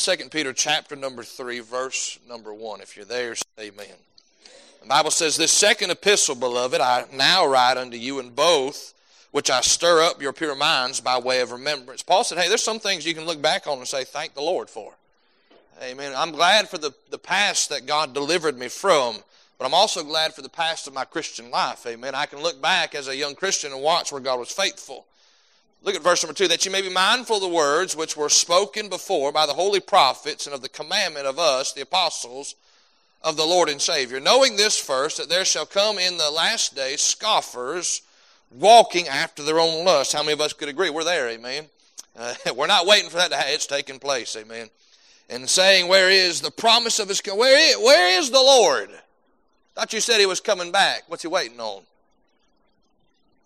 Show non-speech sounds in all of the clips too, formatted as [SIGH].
2 Peter chapter number 3, verse number 1. If you're there, say amen. The Bible says, This second epistle, beloved, I now write unto you in both, which I stir up your pure minds by way of remembrance. Paul said, Hey, there's some things you can look back on and say, Thank the Lord for. Amen. I'm glad for the, the past that God delivered me from, but I'm also glad for the past of my Christian life. Amen. I can look back as a young Christian and watch where God was faithful. Look at verse number two. That you may be mindful of the words which were spoken before by the holy prophets and of the commandment of us, the apostles of the Lord and Savior. Knowing this first, that there shall come in the last days scoffers walking after their own lust. How many of us could agree? We're there, amen. Uh, [LAUGHS] we're not waiting for that to happen. It's taking place, amen. And saying, Where is the promise of his where is, where is the Lord? Thought you said he was coming back. What's he waiting on?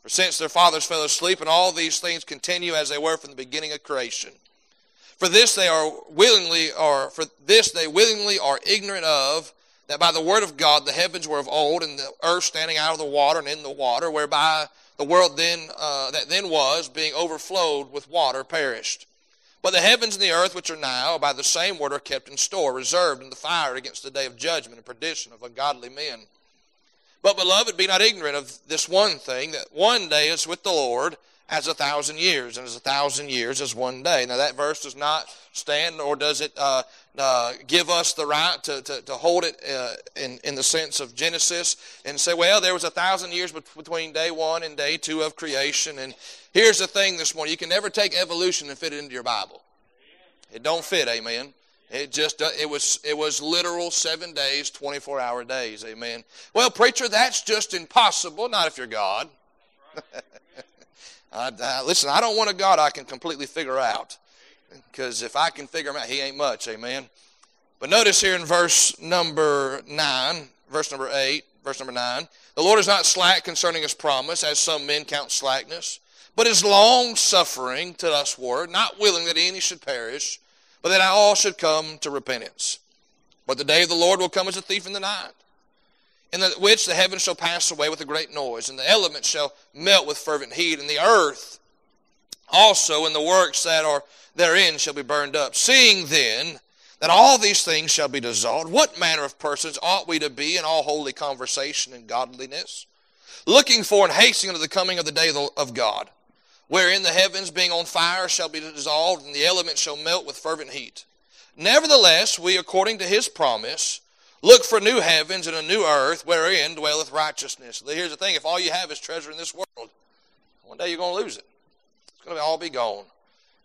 For since their fathers fell asleep, and all these things continue as they were from the beginning of creation. For this they are willingly, or for this they willingly are ignorant of, that by the word of God the heavens were of old, and the earth standing out of the water and in the water, whereby the world then uh, that then was, being overflowed with water, perished. But the heavens and the earth, which are now, by the same word, are kept in store, reserved in the fire against the day of judgment and perdition of ungodly men. But, beloved, be not ignorant of this one thing, that one day is with the Lord as a thousand years, and as a thousand years as one day. Now, that verse does not stand, or does it uh, uh, give us the right to, to, to hold it uh, in, in the sense of Genesis and say, well, there was a thousand years between day one and day two of creation. And here's the thing this morning you can never take evolution and fit it into your Bible. It don't fit, amen. It just uh, it was it was literal seven days, twenty four hour days. Amen. Well, preacher, that's just impossible. Not if you're God. [LAUGHS] Listen, I don't want a God I can completely figure out, because if I can figure him out, he ain't much. Amen. But notice here in verse number nine, verse number eight, verse number nine, the Lord is not slack concerning His promise, as some men count slackness, but is long suffering to us word, not willing that any should perish but that all should come to repentance. But the day of the Lord will come as a thief in the night, in the, which the heavens shall pass away with a great noise, and the elements shall melt with fervent heat, and the earth also and the works that are therein shall be burned up. Seeing then that all these things shall be dissolved, what manner of persons ought we to be in all holy conversation and godliness, looking for and hastening unto the coming of the day of God? Wherein the heavens being on fire shall be dissolved, and the elements shall melt with fervent heat. Nevertheless, we, according to his promise, look for new heavens and a new earth wherein dwelleth righteousness. Here's the thing if all you have is treasure in this world, one day you're going to lose it. It's going to all be gone.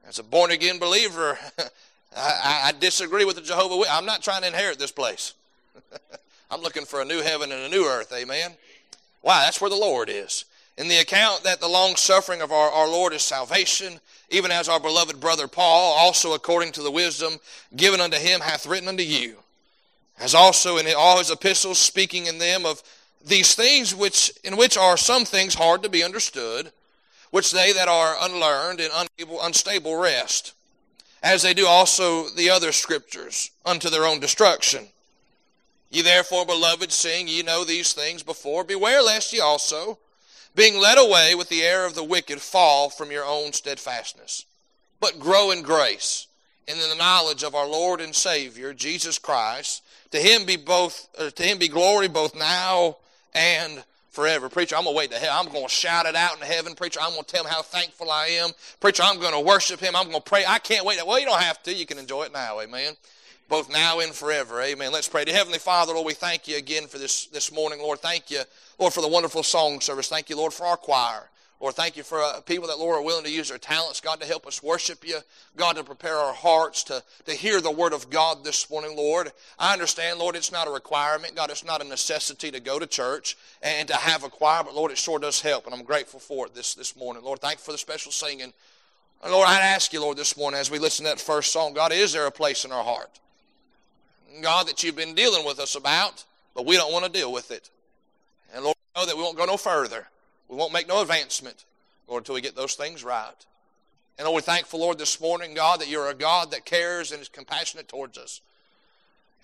As a born again believer, [LAUGHS] I, I, disagree with the Jehovah. I'm not trying to inherit this place. [LAUGHS] I'm looking for a new heaven and a new earth. Amen. Why? That's where the Lord is in the account that the long suffering of our, our Lord is salvation, even as our beloved brother Paul, also according to the wisdom given unto him, hath written unto you, as also in all his epistles, speaking in them of these things which in which are some things hard to be understood, which they that are unlearned and unable, unstable wrest, as they do also the other scriptures, unto their own destruction. Ye therefore, beloved, seeing ye know these things before, beware lest ye also being led away with the error of the wicked, fall from your own steadfastness. But grow in grace, and in the knowledge of our Lord and Savior, Jesus Christ. To him be both uh, to him be glory both now and forever. Preacher, I'm gonna wait to hell. I'm gonna shout it out in heaven. Preacher, I'm gonna tell him how thankful I am. Preacher, I'm gonna worship him. I'm gonna pray. I can't wait. Well, you don't have to. You can enjoy it now. Amen both now and forever. Amen. Let's pray. To Heavenly Father, Lord, we thank you again for this, this morning. Lord, thank you, Lord, for the wonderful song service. Thank you, Lord, for our choir. Lord, thank you for uh, people that, Lord, are willing to use their talents, God, to help us worship you. God, to prepare our hearts to, to hear the word of God this morning, Lord. I understand, Lord, it's not a requirement. God, it's not a necessity to go to church and to have a choir, but, Lord, it sure does help, and I'm grateful for it this, this morning. Lord, thank you for the special singing. And, Lord, I'd ask you, Lord, this morning as we listen to that first song, God, is there a place in our heart? God, that you've been dealing with us about, but we don't want to deal with it. And Lord, know that we won't go no further. We won't make no advancement, Lord, until we get those things right. And Lord, we're thankful, Lord, this morning, God, that you're a God that cares and is compassionate towards us.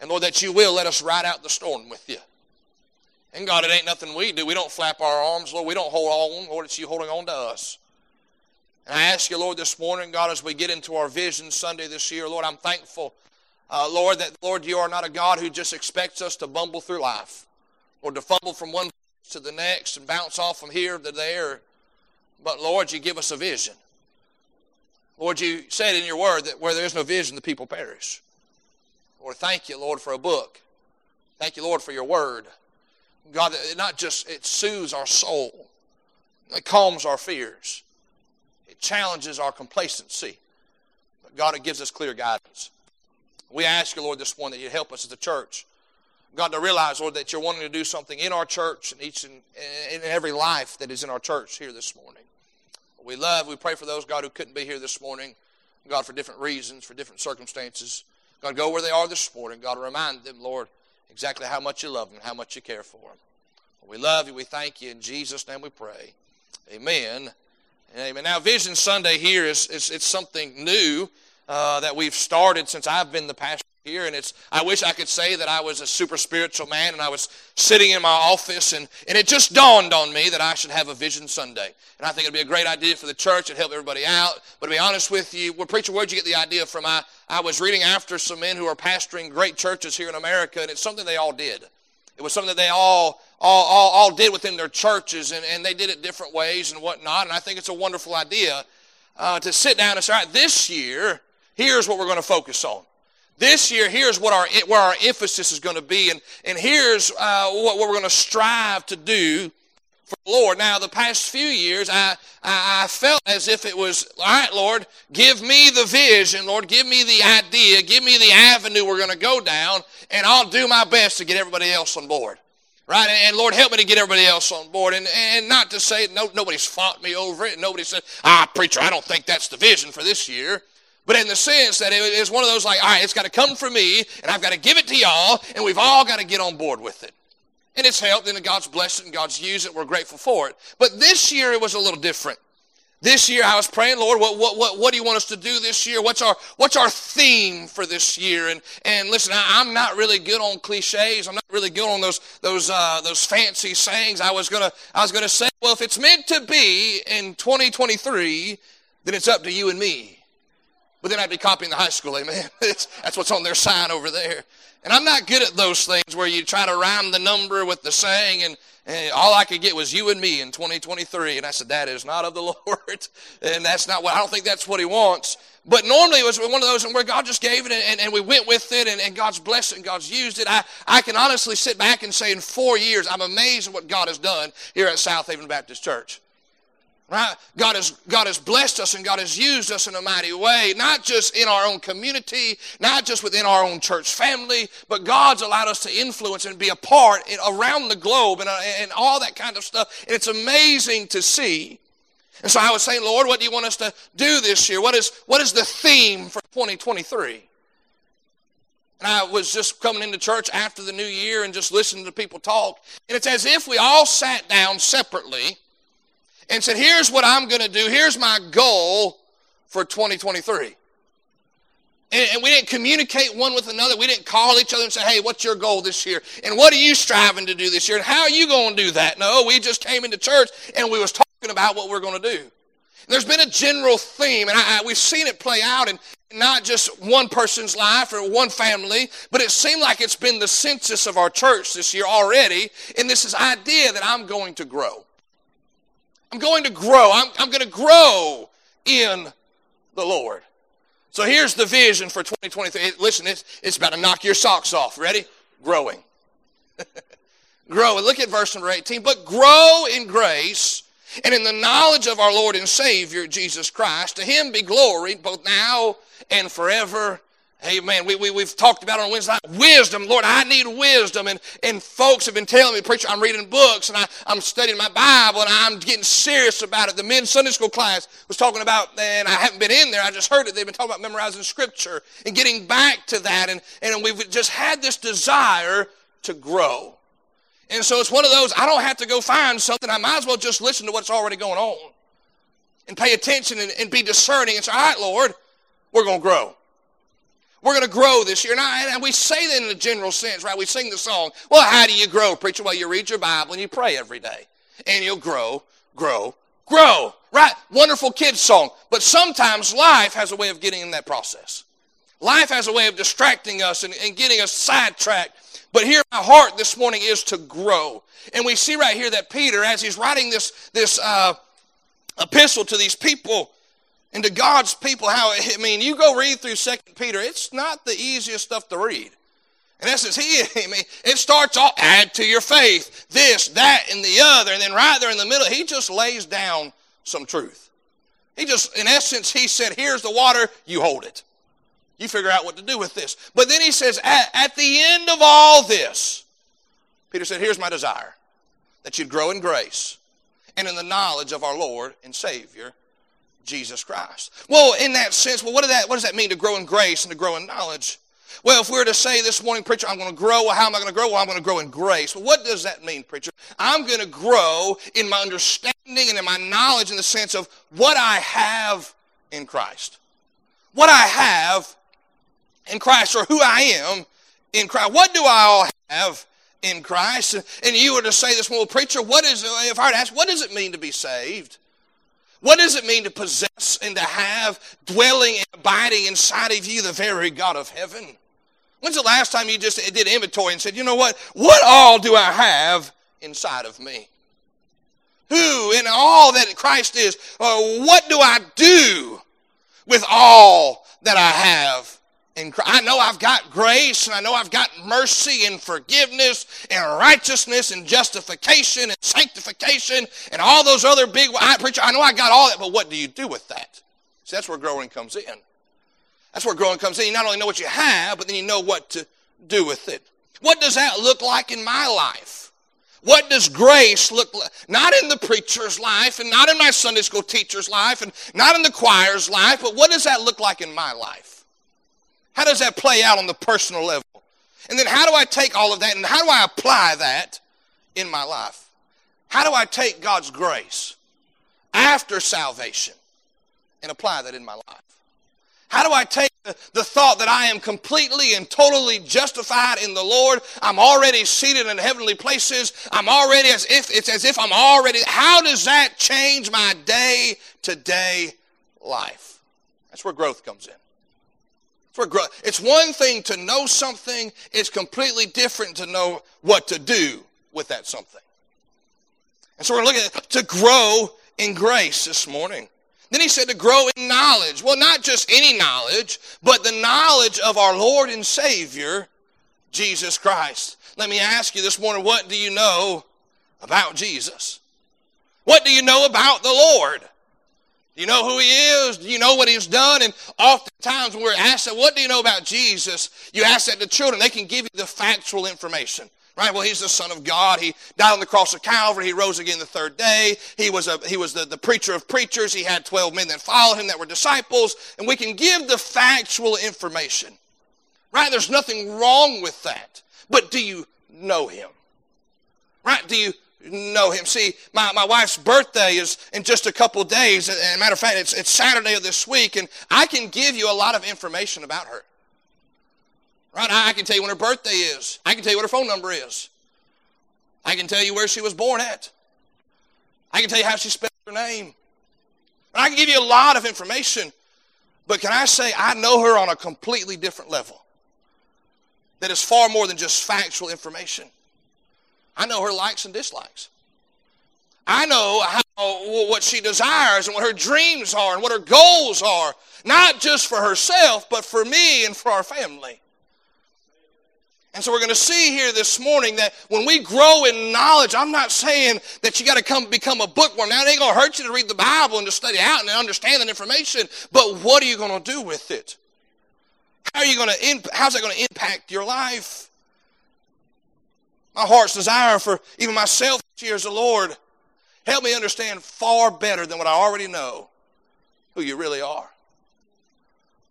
And Lord, that you will let us ride out the storm with you. And God, it ain't nothing we do. We don't flap our arms, Lord. We don't hold on. Lord, it's you holding on to us. And I ask you, Lord, this morning, God, as we get into our Vision Sunday this year, Lord, I'm thankful Uh, Lord, that, Lord, you are not a God who just expects us to bumble through life or to fumble from one place to the next and bounce off from here to there. But, Lord, you give us a vision. Lord, you said in your word that where there is no vision, the people perish. Lord, thank you, Lord, for a book. Thank you, Lord, for your word. God, it not just, it soothes our soul. It calms our fears. It challenges our complacency. But God, it gives us clear guidance. We ask you, Lord, this morning that you help us as a church. God, to realize, Lord, that you're wanting to do something in our church and each and in every life that is in our church here this morning. We love, we pray for those, God, who couldn't be here this morning. God, for different reasons, for different circumstances. God, go where they are this morning. God, remind them, Lord, exactly how much you love them, how much you care for them. We love you. We thank you. In Jesus' name we pray. Amen. Amen. Now, Vision Sunday here is, is it's something new uh, that we've started since I've been the pastor here and it's i wish i could say that i was a super spiritual man and i was sitting in my office and, and it just dawned on me that i should have a vision sunday. And i think it'd be a great idea for the church and help everybody out. But to be honest with you well preacher where'd you get the idea from? I, I was reading after some men who are pastoring great churches here in america and it's something they all did. It was something that they all all, all, all did within their churches and, and they did it different ways and whatnot and i think it's a wonderful idea uh, to sit down and say all right this year here's what we're going to focus on this year, here's what our, where our emphasis is going to be, and, and here's uh, what, what we're going to strive to do for the Lord. Now, the past few years, I, I, I, felt as if it was, all right, Lord, give me the vision, Lord, give me the idea, give me the avenue we're going to go down, and I'll do my best to get everybody else on board. Right? And Lord, help me to get everybody else on board. And, and not to say no, nobody's fought me over it. Nobody said, ah, preacher, I don't think that's the vision for this year. But in the sense that it is one of those like, all right, it's got to come from me, and I've got to give it to y'all, and we've all got to get on board with it. And it's helped, and God's blessed it, and God's used it. We're grateful for it. But this year it was a little different. This year I was praying, Lord, what, what, what, what do you want us to do this year? What's our, what's our theme for this year? And, and listen, I, am not really good on cliches. I'm not really good on those, those, uh, those fancy sayings. I was gonna, I was gonna say, well, if it's meant to be in 2023, then it's up to you and me. But then I'd be copying the high school, amen. [LAUGHS] that's what's on their sign over there. And I'm not good at those things where you try to rhyme the number with the saying, and, and all I could get was you and me in 2023. And I said, that is not of the [LAUGHS] Lord. And that's not what, I don't think that's what he wants. But normally it was one of those where God just gave it and, and we went with it and, and, God's blessed it and God's used it. I, I can honestly sit back and say in four years, I'm amazed at what God has done here at South Haven Baptist Church. Right? God has, God has blessed us and God has used us in a mighty way, not just in our own community, not just within our own church family, but God's allowed us to influence and be a part in, around the globe and, uh, and all that kind of stuff. And it's amazing to see. And so I was saying, Lord, what do you want us to do this year? What is, what is the theme for 2023? And I was just coming into church after the new year and just listening to people talk. And it's as if we all sat down separately and said, Here's what I'm going to do. Here's my goal for 2023. And, and we didn't communicate one with another. We didn't call each other and say, Hey, what's your goal this year? And what are you striving to do this year? And how are you going to do that? No, we just came into church and we was talking about what we're going to do. And there's been a general theme, and I, I, we've seen it play out in not just one person's life or one family, but it seemed like it's been the census of our church this year already. And this is idea that I'm going to grow. I'm going to grow. I'm, I'm going to grow in the Lord. So here's the vision for 2023. Listen, it's, it's about to knock your socks off. Ready? Growing. [LAUGHS] grow. Look at verse number 18. But grow in grace and in the knowledge of our Lord and Savior, Jesus Christ. To him be glory both now and forever. Amen. We, we, we've talked about on Wednesday night, wisdom. Lord, I need wisdom. And, and folks have been telling me, preacher, I'm reading books and I, I'm studying my Bible and I'm getting serious about it. The men's Sunday school class was talking about, and I haven't been in there, I just heard it. They've been talking about memorizing scripture and getting back to that. And, and we've just had this desire to grow. And so it's one of those, I don't have to go find something. I might as well just listen to what's already going on and pay attention and, and be discerning and say, all right, Lord, we're going to grow. We're going to grow this year. And, I, and we say that in a general sense, right? We sing the song. Well, how do you grow, preacher? Well, you read your Bible and you pray every day. And you'll grow, grow, grow. Right? Wonderful kids song. But sometimes life has a way of getting in that process. Life has a way of distracting us and, and getting us sidetracked. But here, my heart this morning is to grow. And we see right here that Peter, as he's writing this, this uh, epistle to these people and to God's people, how, I mean, you go read through Second Peter, it's not the easiest stuff to read. In essence, he, [LAUGHS] I mean, it starts off, add to your faith, this, that, and the other. And then right there in the middle, he just lays down some truth. He just, in essence, he said, here's the water, you hold it. You figure out what to do with this. But then he says, at, at the end of all this, Peter said, here's my desire that you'd grow in grace and in the knowledge of our Lord and Savior, Jesus Christ. Well, in that sense, well, what, that, what does that mean to grow in grace and to grow in knowledge? Well, if we were to say this morning, preacher, I'm going to grow, well, how am I going to grow? Well, I'm going to grow in grace. Well, what does that mean, preacher? I'm going to grow in my understanding and in my knowledge in the sense of what I have in Christ. What I have in Christ or who I am in Christ. What do I all have in Christ? And you were to say this, well, preacher, what is, if I were to ask, what does it mean to be saved? What does it mean to possess and to have dwelling and abiding inside of you the very God of heaven? When's the last time you just did inventory and said, you know what? What all do I have inside of me? Who in all that Christ is, uh, what do I do with all that I have in Christ. I know I've got grace and I know I've got mercy and forgiveness and righteousness and justification and sanctification and all those other big I preach I know I got all that but what do you do with that? See that's where growing comes in. That's where growing comes in. You not only know what you have but then you know what to do with it. What does that look like in my life? What does grace look like? Not in the preacher's life and not in my Sunday school teacher's life and not in the choir's life, but what does that look like in my life? How does that play out on the personal level? And then how do I take all of that and how do I apply that in my life? How do I take God's grace after salvation and apply that in my life? How do I take the, the, thought that I am completely and totally justified in the Lord? I'm already seated in heavenly places. I'm already as if it's as if I'm already. How does that change my day to day life? That's where growth comes in. For growth. It's one thing to know something, it's completely different to know what to do with that something. And so we're looking at to grow in grace this morning. Then he said to grow in knowledge. Well, not just any knowledge, but the knowledge of our Lord and Savior, Jesus Christ. Let me ask you this morning what do you know about Jesus? What do you know about the Lord? Do you know who he is? Do you know what he's done? And oftentimes when we're asked that, what do you know about Jesus? You ask that to children, they can give you the factual information. Right? Well, he's the Son of God. He died on the cross of Calvary. He rose again the third day. He was, a, he was the, the preacher of preachers. He had 12 men that followed him that were disciples. And we can give the factual information. Right? There's nothing wrong with that. But do you know him? Right? Do you know him. See, my, my wife's birthday is in just a couple days. And matter of fact, it's, it's Saturday of this week, and I can give you a lot of information about her. Right? I, I can tell you when her birthday is. I can tell you what her phone number is. I can tell you where she was born at. I can tell you how she spelled her name. And I can give you a lot of information. But can I say I know her on a completely different level? That is far more than just factual information. I know her likes and dislikes. I know how, what she desires and what her dreams are and what her goals are, not just for herself, but for me and for our family. And so we're going to see here this morning that when we grow in knowledge, I'm not saying that you got to come become a bookworm. Now it ain't going to hurt you to read the Bible and to study out and understand that information, but what are you going to do with it? How are you going to? How's that going to impact your life? My heart's desire for even myself year the Lord, help me understand far better than what I already know who you really are.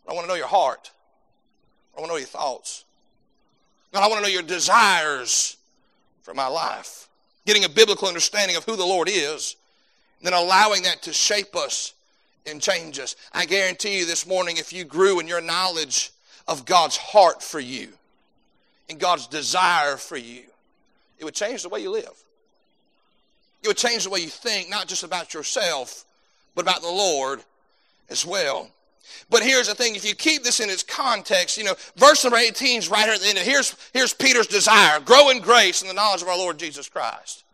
I want to know your heart. I want to know your thoughts. God, I want to know your desires for my life. Getting a biblical understanding of who the Lord is, and then allowing that to shape us and change us. I guarantee you this morning, if you grew in your knowledge of God's heart for you and God's desire for you, it would change the way you live. It would change the way you think, not just about yourself, but about the Lord as well. But here's the thing, if you keep this in its context, you know, verse number 18 is right here at the end. Here's, here's Peter's desire grow in grace and the knowledge of our Lord Jesus Christ.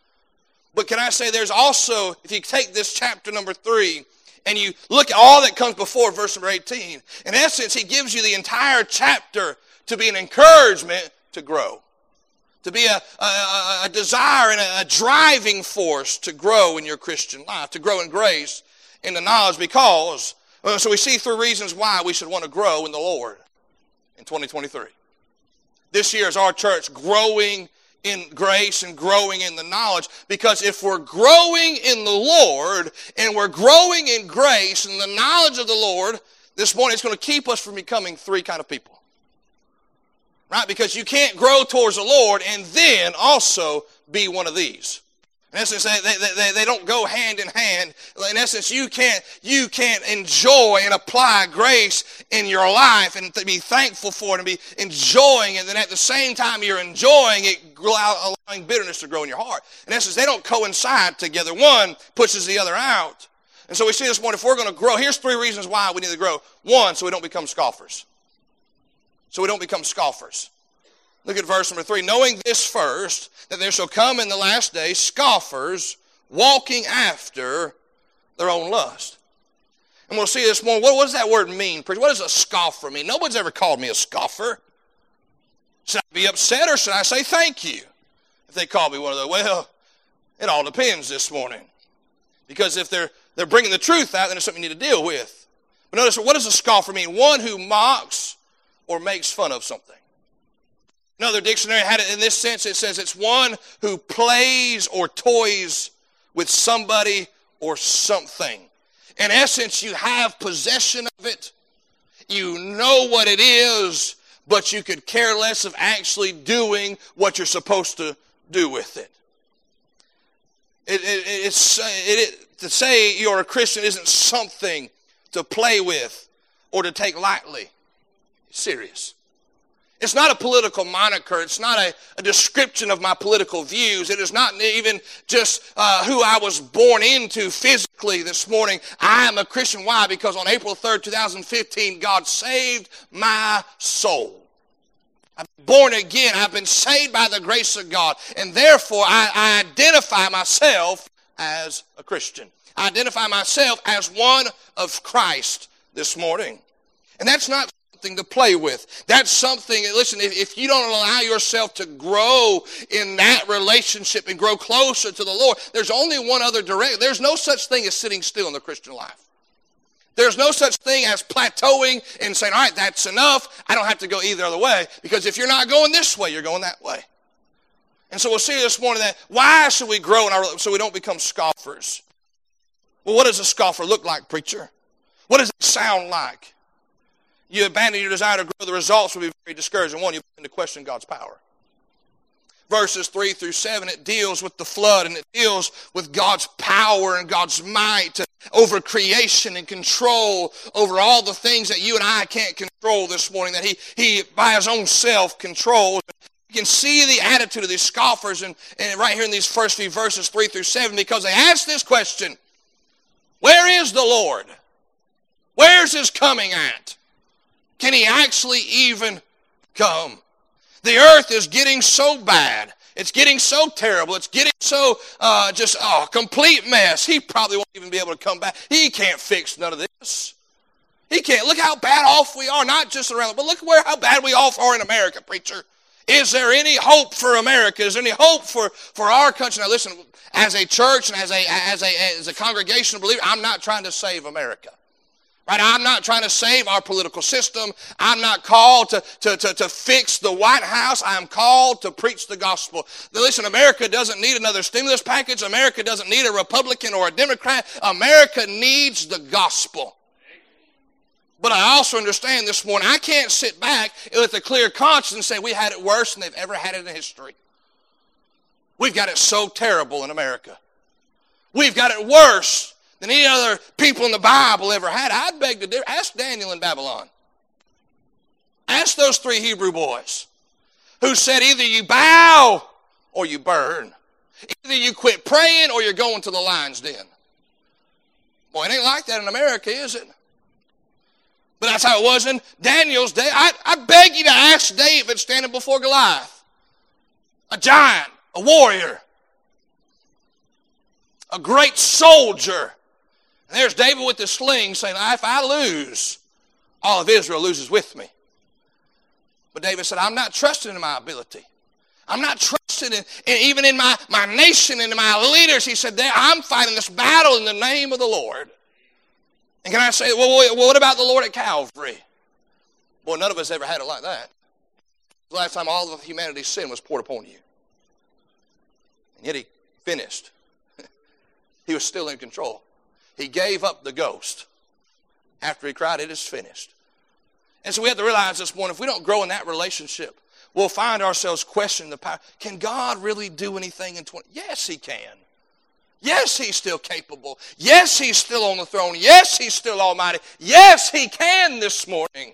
But can I say there's also, if you take this chapter number 3 and you look at all that comes before verse number 18, in essence, he gives you the entire chapter to be an encouragement to grow, to be a, a, a desire and a, driving force to grow in your Christian life, to grow in grace in the knowledge because, uh, so we see three reasons why we should want to grow in the Lord in 2023. This year is our church growing in grace and growing in the knowledge because if we're growing in the Lord and we're growing in grace and the knowledge of the Lord, this morning it's going to keep us from becoming three kind of people. Right? Because you can't grow towards the Lord and then also be one of these. In essence, they, they, they, they, don't go hand in hand. In essence, you can't, you can't enjoy and apply grace in your life and be thankful for it and be enjoying it. And then at the same time you're enjoying it, allowing bitterness to grow in your heart. In essence, they don't coincide together. One pushes the other out. And so we see this morning, if we're going to grow, here's three reasons why we need to grow. One, so we don't become scoffers. So we don't become scoffers. Look at verse number three. Knowing this first, that there shall come in the last days scoffers walking after their own lust. And we'll see this more. What, what does that word mean? Preacher? What does a scoffer mean? Nobody's ever called me a scoffer. Should I be upset or should I say thank you if they call me one of those? Well, it all depends this morning. Because if they're, they're bringing the truth out, then it's something you need to deal with. But notice, what does a scoffer mean? One who mocks or makes fun of something. Another dictionary had it in this sense it says it's one who plays or toys with somebody or something. In essence, you have possession of it, you know what it is, but you could care less of actually doing what you're supposed to do with it. it, it it's, it, to say you're a Christian isn't something to play with or to take lightly. Serious. It's not a political moniker. It's not a, a, description of my political views. It is not even just uh, who I was born into physically this morning. I am a Christian. Why? Because on April 3rd, 2015, God saved my soul. I'm born again. I've been saved by the grace of God. And therefore, I, I identify myself as a Christian. I identify myself as one of Christ this morning. And that's not something to play with. That's something, listen, if, if you don't allow yourself to grow in that relationship and grow closer to the Lord, there's only one other direct. There's no such thing as sitting still in the Christian life. There's no such thing as plateauing and saying, all right, that's enough. I don't have to go either other way. Because if you're not going this way, you're going that way. And so we'll see this morning that why should we grow in our so we don't become scoffers? Well, what does a scoffer look like, preacher? What does it sound like? You abandon your desire to grow, the results will be very discouraging. One, you begin to question God's power. Verses 3 through 7, it deals with the flood and it deals with God's power and God's might over creation and control over all the things that you and I can't control this morning, that He, he by His own self, controls. You can see the attitude of these scoffers and, and right here in these first few verses, 3 through 7, because they ask this question Where is the Lord? Where's His coming at? Can he actually even come? The earth is getting so bad. It's getting so terrible. It's getting so uh, just oh, complete mess. He probably won't even be able to come back. He can't fix none of this. He can't. Look how bad off we are, not just around, but look where how bad we off are in America, preacher. Is there any hope for America? Is there any hope for, for our country? Now listen, as a church and as a, as a, as a congregation of believers, I'm not trying to save America. Right? I'm not trying to save our political system. I'm not called to, to, to, to fix the White House. I am called to preach the gospel. Now listen, America doesn't need another stimulus package. America doesn't need a Republican or a Democrat. America needs the gospel. But I also understand this morning, I can't sit back with a clear conscience and say we had it worse than they've ever had it in history. We've got it so terrible in America. We've got it worse than any other people in the Bible ever had. I'd beg to differ. Ask Daniel in Babylon. Ask those three Hebrew boys who said either you bow or you burn. Either you quit praying or you're going to the lion's den. Boy, it ain't like that in America, is it? But that's how it was in Daniel's day. I, I beg you to ask David standing before Goliath, a giant, a warrior, a great soldier. And there's David with the sling saying, If I lose, all of Israel loses with me. But David said, I'm not trusting in my ability. I'm not trusting in, in, even in my, my nation and my leaders. He said, I'm fighting this battle in the name of the Lord. And can I say, well, what about the Lord at Calvary? Boy, none of us ever had it like that. The last time all of humanity's sin was poured upon you. And yet he finished. [LAUGHS] he was still in control. He gave up the ghost after he cried, It is finished. And so we have to realize this morning if we don't grow in that relationship, we'll find ourselves questioning the power. Can God really do anything in 20? Yes, He can. Yes, He's still capable. Yes, He's still on the throne. Yes, He's still almighty. Yes, He can this morning.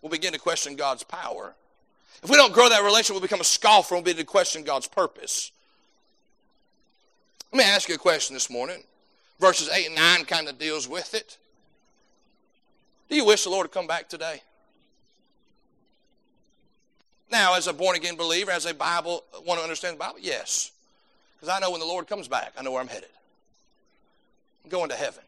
We'll begin to question God's power. If we don't grow that relationship, we'll become a scoffer and we'll begin to question God's purpose. Let me ask you a question this morning. Verses 8 and 9 kind of deals with it. Do you wish the Lord to come back today? Now, as a born again believer, as a Bible, want to understand the Bible? Yes. Because I know when the Lord comes back, I know where I'm headed. I'm going to heaven.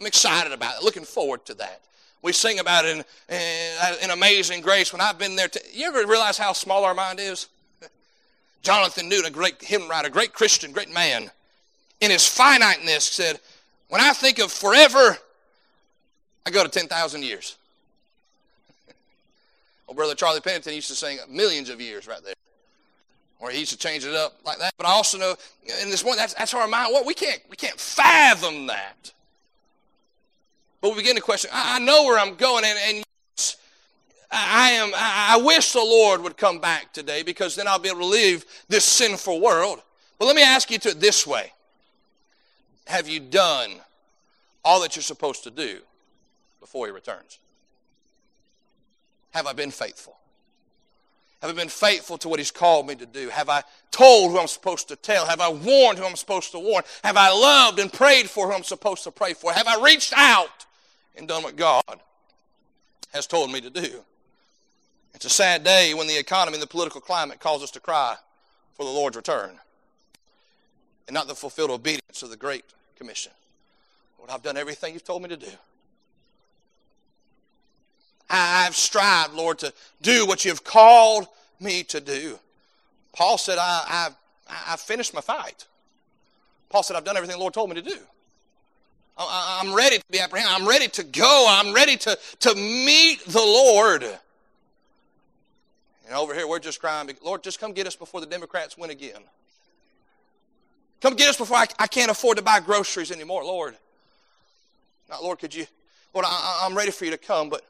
I'm excited about it, looking forward to that. We sing about it in, in, in Amazing Grace. When I've been there, to, you ever realize how small our mind is? [LAUGHS] Jonathan Newton, a great hymn writer, great Christian, great man, in his finiteness said, When I think of forever, I go to 10,000 years. [LAUGHS] well, Brother Charlie Pennington used to sing millions of years right there. Or he used to change it up like that. But I also know in this one, that's, that's our mind. What we can't we can't fathom that. But we begin to question. I, I know where I'm going, and, and I am. I wish the Lord would come back today because then I'll be able to leave this sinful world. But let me ask you to it this way: Have you done all that you're supposed to do before He returns? Have I been faithful? Have I been faithful to what He's called me to do? Have I told who I'm supposed to tell? Have I warned who I'm supposed to warn? Have I loved and prayed for who I'm supposed to pray for? Have I reached out and done what God has told me to do? It's a sad day when the economy and the political climate cause us to cry for the Lord's return and not the fulfilled obedience of the Great Commission. Lord, I've done everything you've told me to do. I've strived, Lord, to do what you've called me to do. Paul said, I, I, I finished my fight. Paul said, I've done everything the Lord told me to do. I, I'm ready to be apprehended. I'm ready to go. I'm ready to, to meet the Lord. And over here, we're just crying, Lord, just come get us before the Democrats win again. Come get us before I, I can't afford to buy groceries anymore, Lord. Not, Lord, could you, Lord, I, I'm ready for you to come, but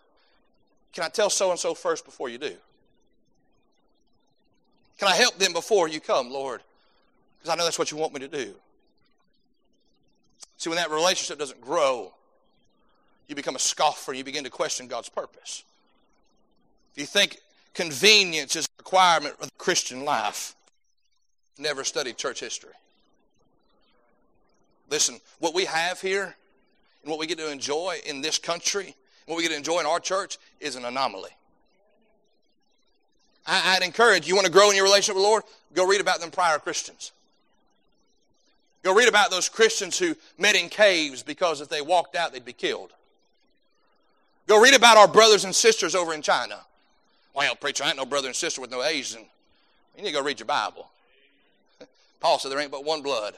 can I tell so and so first before you do? Can I help them before you come, Lord? Because I know that's what you want me to do. See, when that relationship doesn't grow, you become a scoffer and you begin to question God's purpose. If you think convenience is a requirement of the Christian life, never studied church history. Listen, what we have here and what we get to enjoy in this country what we get to enjoy in our church is an anomaly. I, would encourage you want to grow in your relationship with the Lord, go read about them prior Christians. Go read about those Christians who met in caves because if they walked out, they'd be killed. Go read about our brothers and sisters over in China. Well, preacher, I ain't no brother and sister with no Asian. You need to go read your Bible. [LAUGHS] Paul said there ain't but one blood.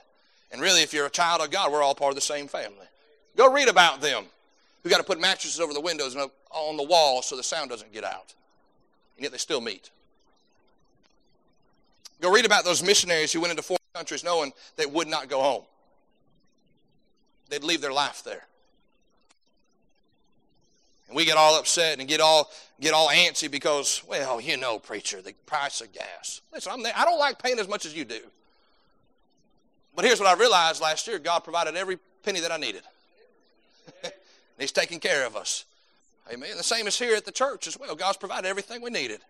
And really, if you're a child of God, we're all part of the same family. Go read about them who got to put mattresses over the windows and on the wall so the sound doesn't get out. And yet they still meet. Go read about those missionaries who went into foreign countries knowing they would not go home. They'd leave their life there. And we get all upset and get all get all antsy because, well, you know, preacher, the price of gas. Listen, I'm there. I don't like paying as much as you do. But here's what I realized last year God provided every penny that I needed. [LAUGHS] He's taking care of us. Amen. The same is here at the church as well. God's provided everything we needed.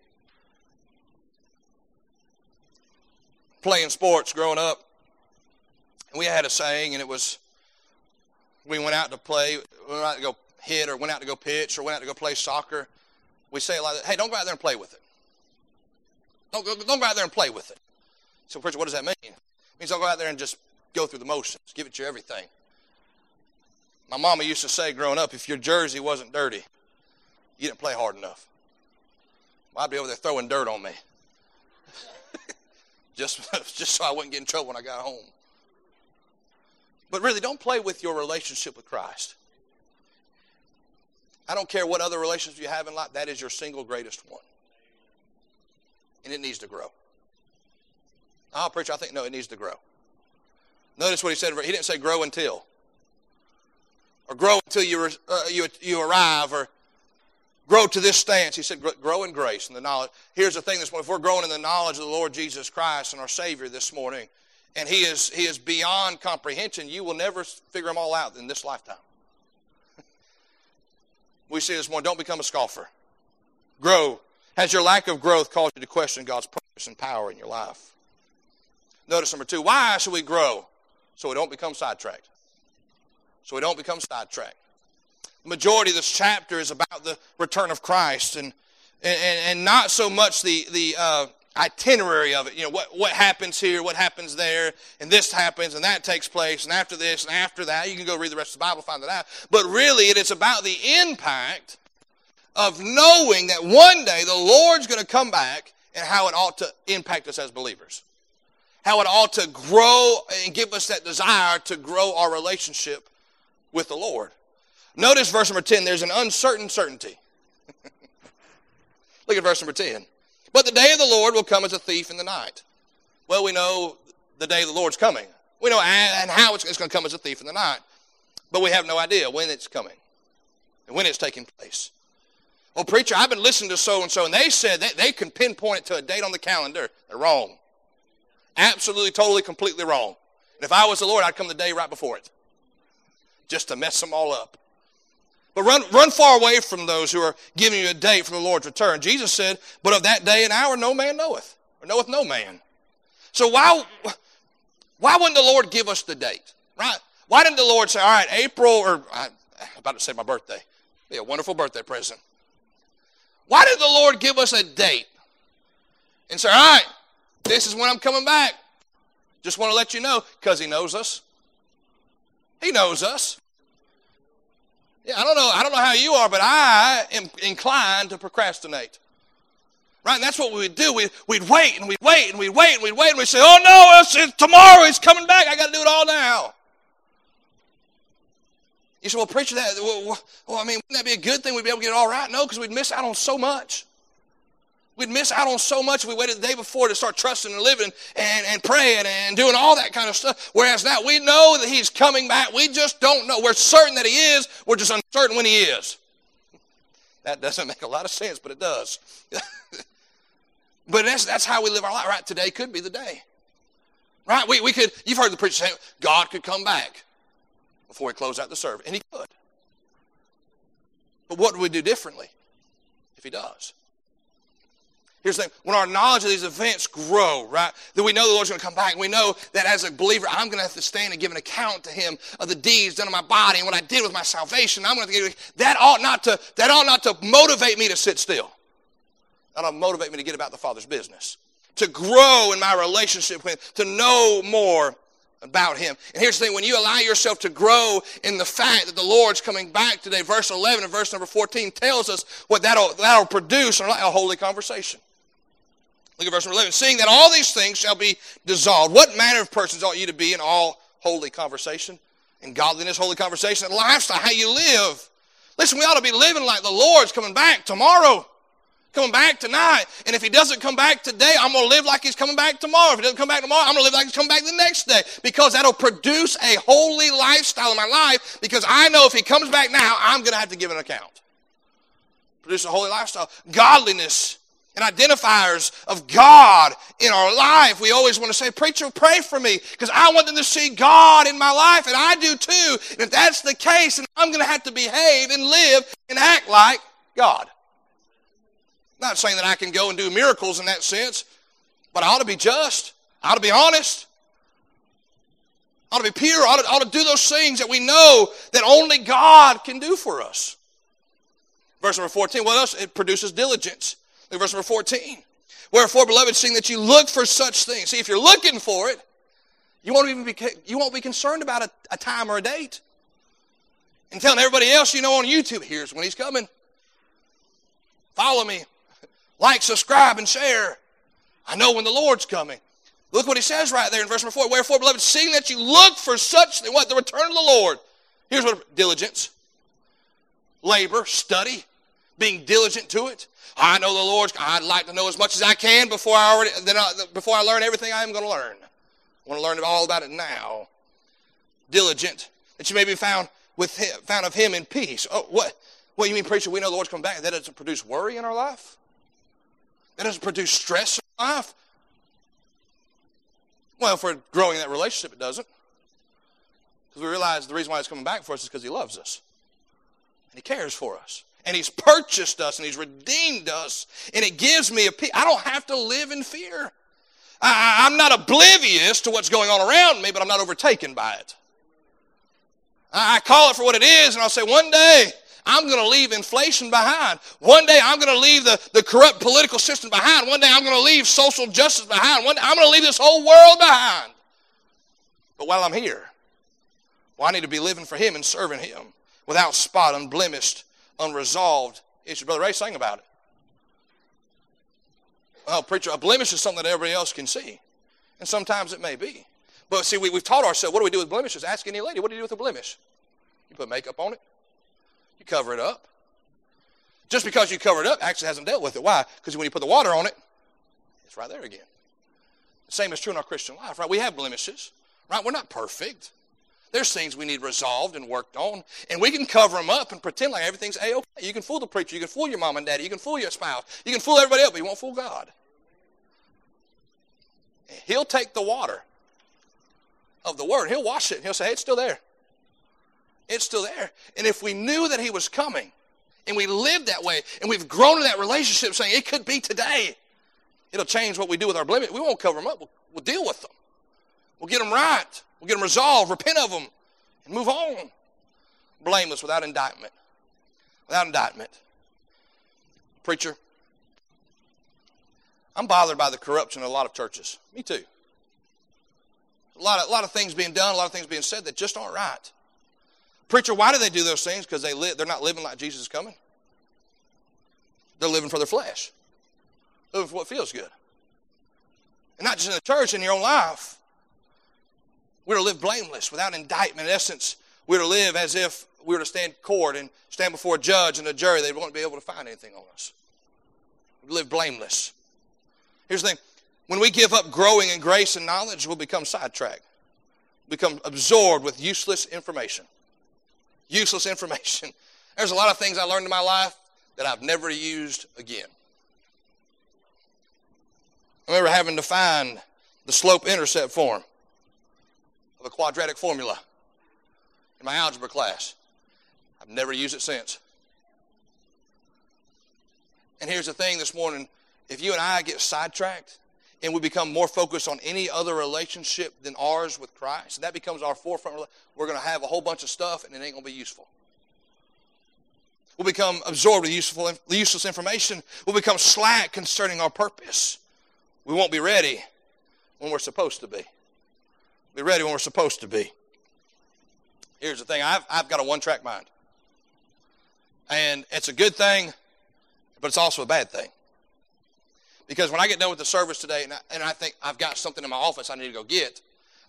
Playing sports growing up, we had a saying, and it was we went out to play. We went out to go hit or went out to go pitch or went out to go play soccer, we say a lot of, hey, don't go out there and play with it. Don't go, don't go out there and play with it. So, preacher, what does that mean? It means I'll go out there and just go through the motions. Give it your everything. My mama used to say growing up, if your jersey wasn't dirty, you didn't play hard enough. Well, I'd be over there throwing dirt on me. [LAUGHS] just, [LAUGHS] just so I wouldn't get in trouble when I got home. But really, don't play with your relationship with Christ. I don't care what other relationships you have in life, that is your single greatest one. And it needs to grow. Oh, preacher, I think, no, it needs to grow. Notice what he said. He didn't say grow until. Or grow until you, uh, you, you arrive, or grow to this stance. He said grow in grace and the knowledge. Here's the thing this morning. If we're growing in the knowledge of the Lord Jesus Christ and our Savior this morning, and he is, he is beyond comprehension, you will never figure them all out in this lifetime. [LAUGHS] we see this morning, don't become a scoffer. Grow. Has your lack of growth caused you to question God's purpose and power in your life? Notice number two, why should we grow? So we don't become sidetracked. So we don't become sidetracked. The majority of this chapter is about the return of Christ and, and, and not so much the, the uh, itinerary of it. You know, what, what happens here, what happens there, and this happens, and that takes place, and after this, and after that. You can go read the rest of the Bible, find that out. But really, it is about the impact of knowing that one day the Lord's going to come back and how it ought to impact us as believers. How it ought to grow and give us that desire to grow our relationship with the Lord. Notice verse number 10, there's an uncertain certainty. [LAUGHS] Look at verse number 10. But the day of the Lord will come as a thief in the night. Well, we know the day of the Lord's coming. We know and how it's going to come as a thief in the night. But we have no idea when it's coming and when it's taking place. Well, preacher, I've been listening to so and so, and they said that they can pinpoint it to a date on the calendar. They're wrong. Absolutely, totally, completely wrong. And if I was the Lord, I'd come the day right before it just to mess them all up. But run, run far away from those who are giving you a date for the Lord's return. Jesus said, But of that day and hour no man knoweth, or knoweth no man. So why, why wouldn't the Lord give us the date? Right? Why didn't the Lord say, All right, April, or I'm about to say my birthday. Be a wonderful birthday present. Why did the Lord give us a date? And say, All right, this is when I'm coming back. Just want to let you know, because He knows us. He knows us. Yeah, I don't know. I don't know how you are, but I am inclined to procrastinate. Right? And that's what we would do. We, we'd wait and we'd wait and we'd wait and we'd wait and we'd say, oh no, it's, it's tomorrow. He's coming back. I got to do it all now. You say, well, preacher, that, well, well, I mean, wouldn't that be a good thing? We'd be able to get it all right? No, because we'd miss out on so much. We'd miss out on so much if we waited the day before to start trusting and living and, and praying and doing all that kind of stuff. Whereas now we know that He's coming back. We just don't know. We're certain that He is. We're just uncertain when He is. That doesn't make a lot of sense, but it does. [LAUGHS] but that's, that's how we live our life. Right? Today could be the day. Right? We, we could, you've heard the preacher say, God could come back before He closed out the service. And He could. But what would we do differently if He does? Here's the thing when our knowledge of these events grow, right, then we know the Lord's going to come back. And we know that as a believer, I'm going to have to stand and give an account to Him of the deeds done in my body and what I did with my salvation. I'm going to give, that ought not to that ought not to motivate me to sit still. That ought to motivate me to get about the Father's business, to grow in my relationship with Him, to know more about him. And here's the thing when you allow yourself to grow in the fact that the Lord's coming back today, verse 11 and verse number 14 tells us what that'll, that'll produce a holy conversation. Look at verse 11. Seeing that all these things shall be dissolved, what manner of persons ought you to be in all holy conversation? In godliness, holy conversation, and lifestyle, how you live. Listen, we ought to be living like the Lord's coming back tomorrow, coming back tonight. And if He doesn't come back today, I'm going to live like He's coming back tomorrow. If He doesn't come back tomorrow, I'm going to live like He's coming back the next day because that'll produce a holy lifestyle in my life because I know if He comes back now, I'm going to have to give an account. Produce a holy lifestyle. Godliness and identifiers of God in our life. We always want to say, Preacher, pray for me because I want them to see God in my life, and I do too. And if that's the case, then I'm going to have to behave and live and act like God. I'm not saying that I can go and do miracles in that sense, but I ought to be just. I ought to be honest. I ought to be pure, ought to, ought to do those things that we know that only God can do for us. Verse number 14, what else? It produces diligence. Look verse number 14. Wherefore, beloved, seeing that you look for such things. See, if you're looking for it, you won't even be, you won't be concerned about a, a time or a date. And telling everybody else you know on YouTube, here's when he's coming. Follow me. Like, subscribe, and share. I know when the Lord's coming. Look what he says right there in verse number four. Wherefore, beloved, seeing that you look for such what? The return of the Lord. Here's what diligence, labor, study, being diligent to it. I know the Lord. I'd like to know as much as I can before I already then I, before I learn everything I am going to learn. I want to learn all about it now. Diligent that you may be found with him, found of Him in peace. Oh, what? What you mean, preacher? We know the Lord's coming back. That doesn't produce worry in our life. That doesn't produce stress in our life. Well, if we're growing that relationship, it doesn't. Because we realize the reason why He's coming back for us is because He loves us and He cares for us and he's purchased us and he's redeemed us and it gives me a peace. I don't have to live in fear. I, am not oblivious to what's going on around me but i'm not overtaken by it. I, I call it for what it is and i'll say one day i'm going to leave inflation behind. One day i'm going to leave the, the corrupt political system behind. One day i'm going to leave social justice behind. One day i'm going to leave this whole world behind. But while i'm here well i need to be living for him and serving him without spot unblemished unresolved issue. Brother Ray sang about it. Well, preacher, a blemish is something that everybody else can see. And sometimes it may be. But see, we, we've taught ourselves, what do we do with blemishes? Ask any lady, what do you do with a blemish? You put makeup on it. You cover it up. Just because you cover it up actually hasn't dealt with it. Why? Because when you put the water on it, it's right there again. The same is true in our Christian life, right? We have blemishes, right? We're not perfect. There's things we need resolved and worked on. And we can cover them up and pretend like everything's A-OK. You can fool the preacher. You can fool your mom and daddy. You can fool your spouse. You can fool everybody else, but you won't fool God. He'll take the water of the word. He'll wash it. And he'll say, hey, it's still there. It's still there. And if we knew that he was coming and we lived that way and we've grown in that relationship saying it could be today, it'll change what we do with our blemish. We won't cover them up. We'll, we'll deal with them. We'll get them right. We'll get them resolved, repent of them, and move on. Blameless, without indictment. Without indictment. Preacher, I'm bothered by the corruption in a lot of churches. Me too. A lot of, a lot of things being done, a lot of things being said that just aren't right. Preacher, why do they do those things? Because they live, they're not living like Jesus is coming. They're living for their flesh, living for what feels good. And not just in the church, in your own life. We're to live blameless, without indictment. In essence, we're to live as if we were to stand court and stand before a judge and a jury. They won't be able to find anything on us. We live blameless. Here's the thing when we give up growing in grace and knowledge, we'll become sidetracked, become absorbed with useless information. Useless information. [LAUGHS] There's a lot of things I learned in my life that I've never used again. I remember having to find the slope intercept form of a quadratic formula in my algebra class. I've never used it since. And here's the thing this morning if you and I get sidetracked and we become more focused on any other relationship than ours with Christ, and that becomes our forefront, we're going to have a whole bunch of stuff and it ain't going to be useful. We'll become absorbed with useful, useless information. We'll become slack concerning our purpose. We won't be ready when we're supposed to be be ready when we're supposed to be. Here's the thing I've, I've got a one track mind. And it's a good thing, but it's also a bad thing. Because when I get done with the service today and I, and I think I've got something in my office I need to go get,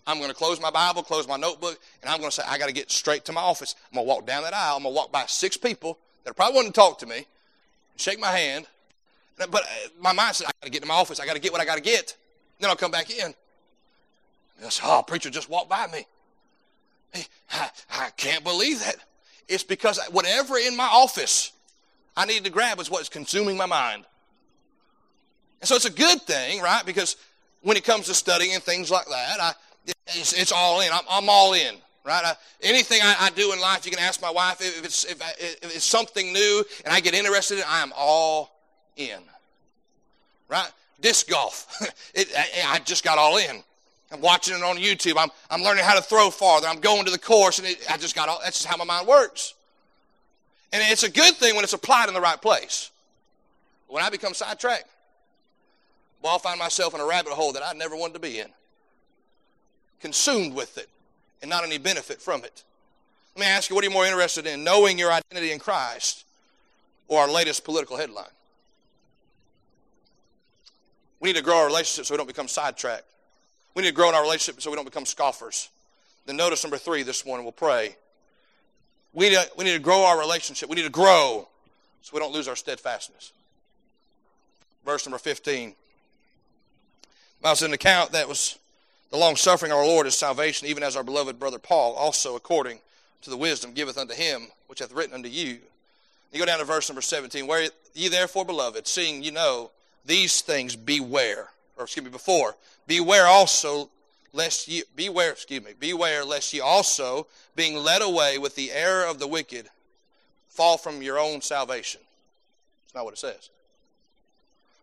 I'm going to close my Bible, close my notebook, and I'm going to say, I got to get straight to my office. I'm going to walk down that aisle. I'm going to walk by six people that probably to talk to me, shake my hand. But my mind says, I got to get to my office. I got to get what I got to get. Then I'll come back in. I oh, preacher just walked by me. I, I can't believe that. It's because whatever in my office I need to grab is what's consuming my mind. And so it's a good thing, right? Because when it comes to studying and things like that, I, it's, it's all in. I'm, I'm, all in, right? I, anything I, I, do in life, you can ask my wife if it's, if, I, if it's something new and I get interested in I am all in, right? Disc golf, [LAUGHS] it, I just got all in. I'm watching it on YouTube. I'm, I'm learning how to throw farther. I'm going to the course, and it, I just got all, that's just how my mind works. And it's a good thing when it's applied in the right place. When I become sidetracked, well, I'll find myself in a rabbit hole that I never wanted to be in, consumed with it, and not any benefit from it. Let me ask you, what are you more interested in, knowing your identity in Christ or our latest political headline? We need to grow our relationship so we don't become sidetracked. We need to grow in our relationship so we don't become scoffers. Then notice number three this morning, we'll pray. We need, to, we need to grow our relationship. We need to grow so we don't lose our steadfastness. Verse number 15. I was an account that was the long suffering of our Lord is salvation, even as our beloved brother Paul, also according to the wisdom giveth unto him, which hath written unto you. You go down to verse number 17. Where ye therefore, beloved, seeing you know these things, beware. Or excuse me, before. Beware also lest ye beware, excuse me, beware lest ye also, being led away with the error of the wicked, fall from your own salvation. It's not what it says.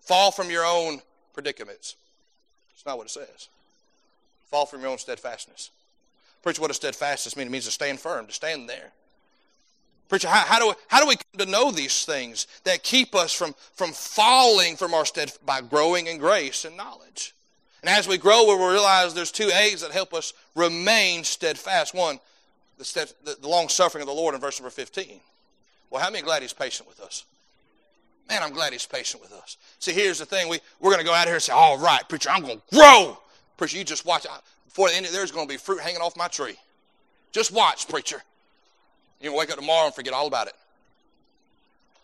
Fall from your own predicaments. It's not what it says. Fall from your own steadfastness. Preach what does steadfastness mean? It means to stand firm, to stand there. Preacher, how, how, do, how do we come to know these things that keep us from, from falling from our stead by growing in grace and knowledge? And as we grow, we will realize there's two A's that help us remain steadfast. One, the, stead, the, the long suffering of the Lord in verse number 15. Well, how many glad He's patient with us? Man, I'm glad He's patient with us. See, here's the thing. We, we're going to go out here and say, all right, preacher, I'm going to grow. Preacher, you just watch. Before the end, there's going to be fruit hanging off my tree. Just watch, preacher. You're going to wake up tomorrow and forget all about it.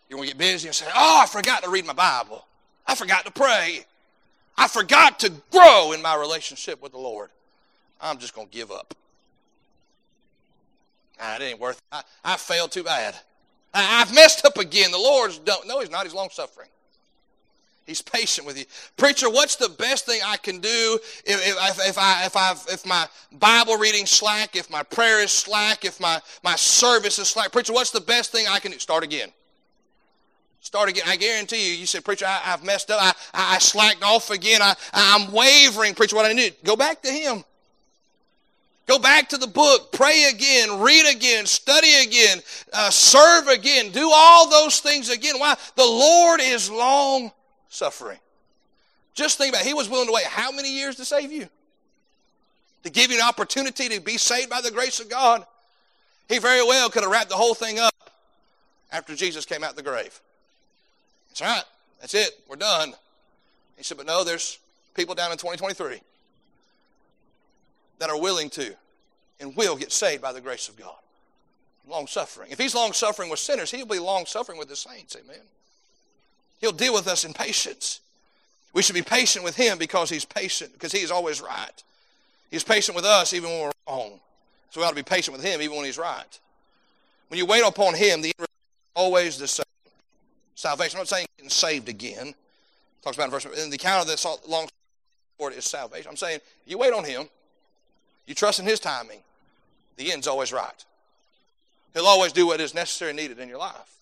You're going to get busy and say, oh, I forgot to read my Bible. I forgot to pray. I forgot to grow in my relationship with the Lord. I'm just going to give up. Nah, it ain't worth it. I, I failed too bad. I, have messed up again. The Lord's don't. No, He's not. He's long suffering. He's patient with you. Preacher, what's the best thing I can do if, if, if, I, if, I, if my Bible reading slack, if my prayer is slack, if my, my service is slack? Preacher, what's the best thing I can do? Start again. Start again. I guarantee you, you said, Preacher, I, have messed up. I, I, slacked off again. I, I'm wavering. Preacher, what I need? Go back to Him. Go back to the book, pray again, read again, study again, uh, serve again, do all those things again. Why? The Lord is long suffering. Just think about it. He was willing to wait how many years to save you? To give you an opportunity to be saved by the grace of God. He very well could have wrapped the whole thing up after Jesus came out the grave. That's right. That's it. We're done. He said, but no, there's people down in 2023 that are willing to and will get saved by the grace of God. Long suffering. If he's long suffering with sinners, he'll be long suffering with the saints. Amen. He'll deal with us in patience. We should be patient with him because he's patient, because he is always right. He's patient with us even when we're wrong. So we ought to be patient with him even when he's right. When you wait upon him, the end is always the same salvation. I'm not saying getting saved again. talks about in verse in the account of this long word is salvation. I'm saying you wait on him, you trust in his timing, the end's always right. He'll always do what is necessary and needed in your life.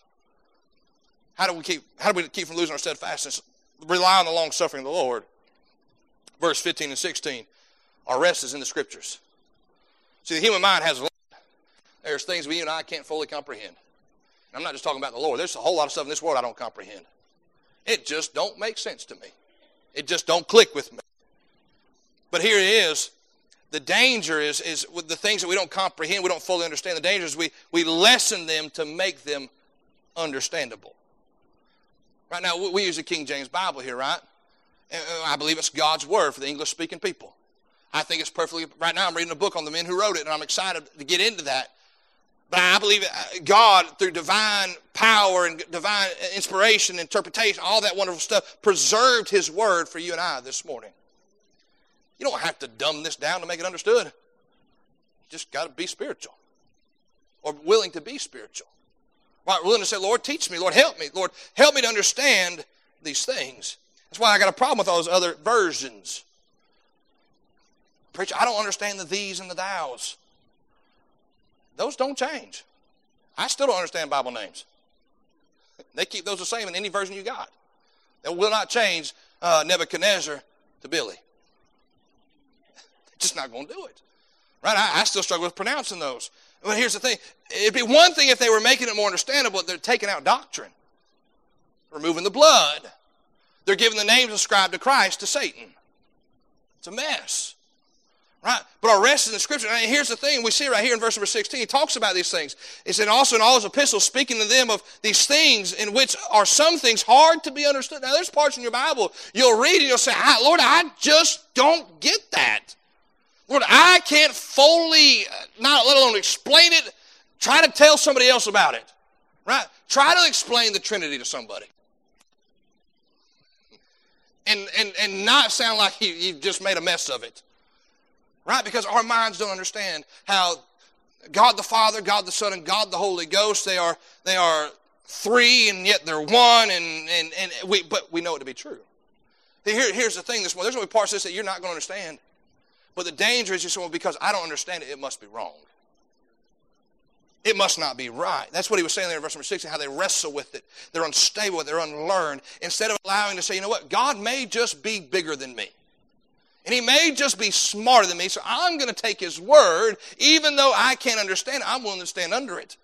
How do we keep how do we keep from losing our steadfastness? Rely on the long suffering of the Lord. Verse 15 and 16. Our rest is in the scriptures. See, the human mind has a lot. there's things we and I can't fully comprehend. I'm not just talking about the Lord. There's a whole lot of stuff in this world I don't comprehend. It just don't make sense to me. It just don't click with me. But here it is. The danger is, is with the things that we don't comprehend, we don't fully understand. The danger is we, we lessen them to make them understandable. Right now, we use the King James Bible here, right? I believe it's God's word for the English speaking people. I think it's perfectly, right now I'm reading a book on the men who wrote it, and I'm excited to get into that. But I believe uh, God, through divine power and divine inspiration, interpretation, all that wonderful stuff, preserved His Word for you and I this morning. You don't have to dumb this down to make it understood. You just got to be spiritual or willing to be spiritual. Right, willing to say, Lord, teach me. Lord, help me. Lord, help me to understand these things. That's why I got a problem with all those other versions. Preacher, I don't understand the these and the thous. Those don't change. I still don't understand Bible names. They keep those the same in any version you got. They will not change uh, Nebuchadnezzar to Billy. [LAUGHS] just not going to do it. Right? I, I still struggle with pronouncing those. But here's the thing it'd be one thing if they were making it more understandable, they're taking out doctrine, removing the blood. They're giving the names ascribed to Christ to Satan. It's a mess. Right? But our rest is in scripture. And here's the thing we see right here in verse number 16. He talks about these things. He said, also in all his epistles, speaking to them of these things in which are some things hard to be understood. Now, there's parts in your Bible you'll read and you'll say, ah, Lord, I just don't get that. Lord, I can't fully, not let alone explain it, try to tell somebody else about it. Right? Try to explain the Trinity to somebody. And, and, and not sound like you, you just made a mess of it. Right? Because our minds don't understand how God the Father, God the Son, and God the Holy Ghost, they are, they are three and yet they're one, and, and, and we, but we know it to be true. Here, here's the thing this morning. There's going to be parts of this that you're not going to understand. But the danger is say, well, because I don't understand it, it must be wrong. It must not be right. That's what he was saying there in verse number 16, how they wrestle with it. They're unstable, they're unlearned. Instead of allowing to say, you know what, God may just be bigger than me. And he may just be smarter than me, so I'm going to take his word, even though I can't understand it, I'm willing to stand under it.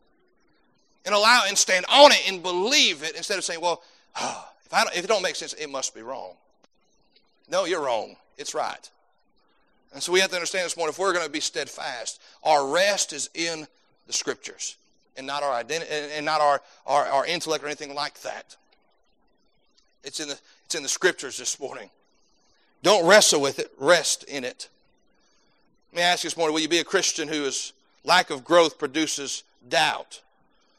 And allow and stand on it and believe it instead of saying, well, oh, if, if it don't make sense, it must be wrong. No, you're wrong. It's right. And so we have to understand this morning if we're going to be steadfast, our rest is in the scriptures and not our identity and not our, our, our intellect or anything like that. It's in the it's in the scriptures this morning. Don't wrestle with it, rest in it. Let me ask you this morning will you be a Christian whose lack of growth produces doubt?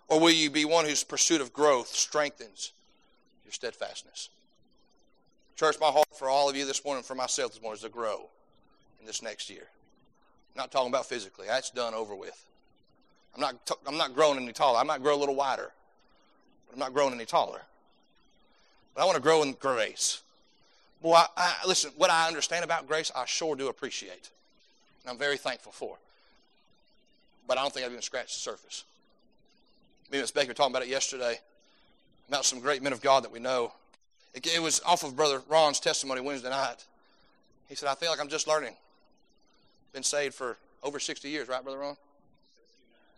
Or will you be one whose pursuit of growth strengthens your steadfastness? Church, my heart for all of you this morning, for myself this morning, is to grow in this next year. I'm not talking about physically, that's done over with. I'm not, t- I'm not growing any taller. I might grow a little wider, but I'm not growing any taller. But I want to grow in grace. Boy, I, I, listen, what I understand about grace, I sure do appreciate. And I'm very thankful for. But I don't think I've even scratched the surface. Me and Miss Baker were talking about it yesterday, about some great men of God that we know. It, it was off of Brother Ron's testimony Wednesday night. He said, I feel like I'm just learning. Been saved for over 60 years, right, Brother Ron?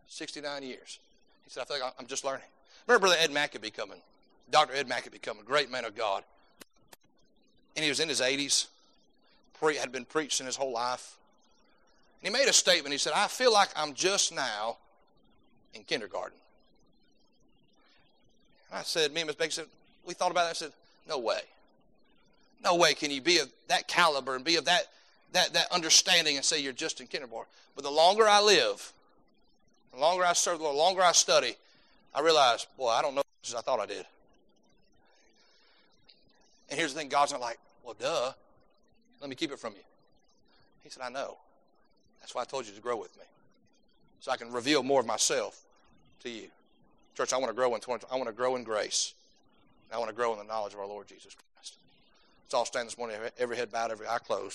69 years. He said, I feel like I'm just learning. Remember Brother Ed Mackabee coming? Dr. Ed Mackabee coming, great man of God and he was in his 80s, pre- had been preaching his whole life. And he made a statement. He said, I feel like I'm just now in kindergarten. And I said, me and Miss Becky said, we thought about it. I said, no way. No way can you be of that caliber and be of that, that, that understanding and say you're just in kindergarten. But the longer I live, the longer I serve, the longer I study, I realize, boy, I don't know as I thought I did. And here's the thing God's not like, well, duh. Let me keep it from you. He said, I know. That's why I told you to grow with me. So I can reveal more of myself to you. Church, I want to grow in 20, I want to grow in grace. I want to grow in the knowledge of our Lord Jesus Christ. Let's all stand this morning, every head bowed, every eye closed.